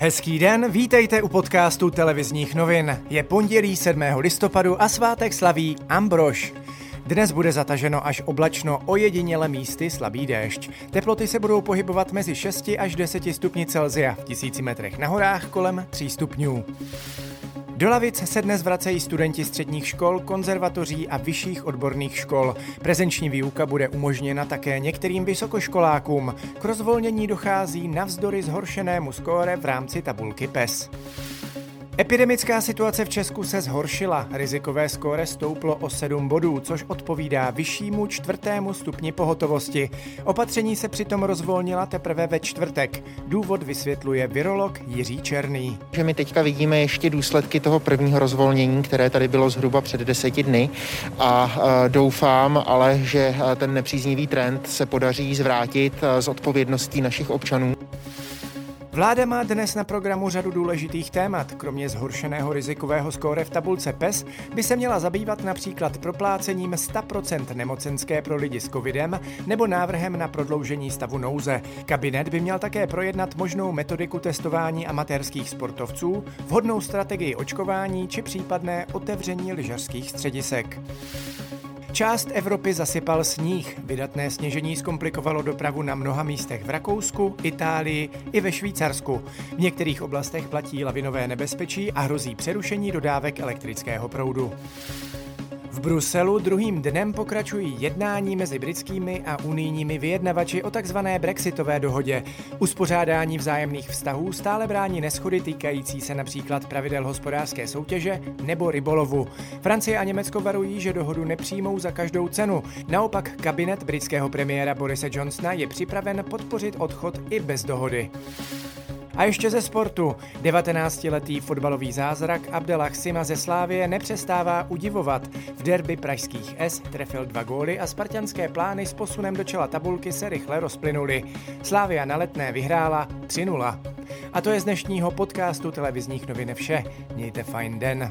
Hezký den, vítejte u podcastu televizních novin. Je pondělí 7. listopadu a svátek slaví Ambrož. Dnes bude zataženo až oblačno, ojediněle místy slabý déšť. Teploty se budou pohybovat mezi 6 až 10 stupni Celzia, v tisíci metrech na horách kolem 3 stupňů. Do lavic se dnes vracejí studenti středních škol, konzervatoří a vyšších odborných škol. Prezenční výuka bude umožněna také některým vysokoškolákům. K rozvolnění dochází navzdory zhoršenému skóre v rámci tabulky PES. Epidemická situace v Česku se zhoršila. Rizikové skóre stouplo o 7 bodů, což odpovídá vyššímu čtvrtému stupni pohotovosti. Opatření se přitom rozvolnila teprve ve čtvrtek. Důvod vysvětluje virolog Jiří Černý. Že my teďka vidíme ještě důsledky toho prvního rozvolnění, které tady bylo zhruba před deseti dny a doufám ale, že ten nepříznivý trend se podaří zvrátit z odpovědností našich občanů. Vláda má dnes na programu řadu důležitých témat. Kromě zhoršeného rizikového skóre v tabulce PES by se měla zabývat například proplácením 100% nemocenské pro lidi s covidem nebo návrhem na prodloužení stavu nouze. Kabinet by měl také projednat možnou metodiku testování amatérských sportovců, vhodnou strategii očkování či případné otevření lyžařských středisek. Část Evropy zasypal sníh. Vydatné sněžení zkomplikovalo dopravu na mnoha místech v Rakousku, Itálii i ve Švýcarsku. V některých oblastech platí lavinové nebezpečí a hrozí přerušení dodávek elektrického proudu. V Bruselu druhým dnem pokračují jednání mezi britskými a unijními vyjednavači o takzvané brexitové dohodě. Uspořádání vzájemných vztahů stále brání neschody týkající se například pravidel hospodářské soutěže nebo rybolovu. Francie a Německo varují, že dohodu nepřijmou za každou cenu. Naopak kabinet britského premiéra Borise Johnsona je připraven podpořit odchod i bez dohody. A ještě ze sportu. 19-letý fotbalový zázrak Abdelach Sima ze Slávie nepřestává udivovat. V derby pražských S trefil dva góly a spartianské plány s posunem do čela tabulky se rychle rozplynuly. Slávia na letné vyhrála 3-0. A to je z dnešního podcastu televizních novin vše. Mějte fajn den.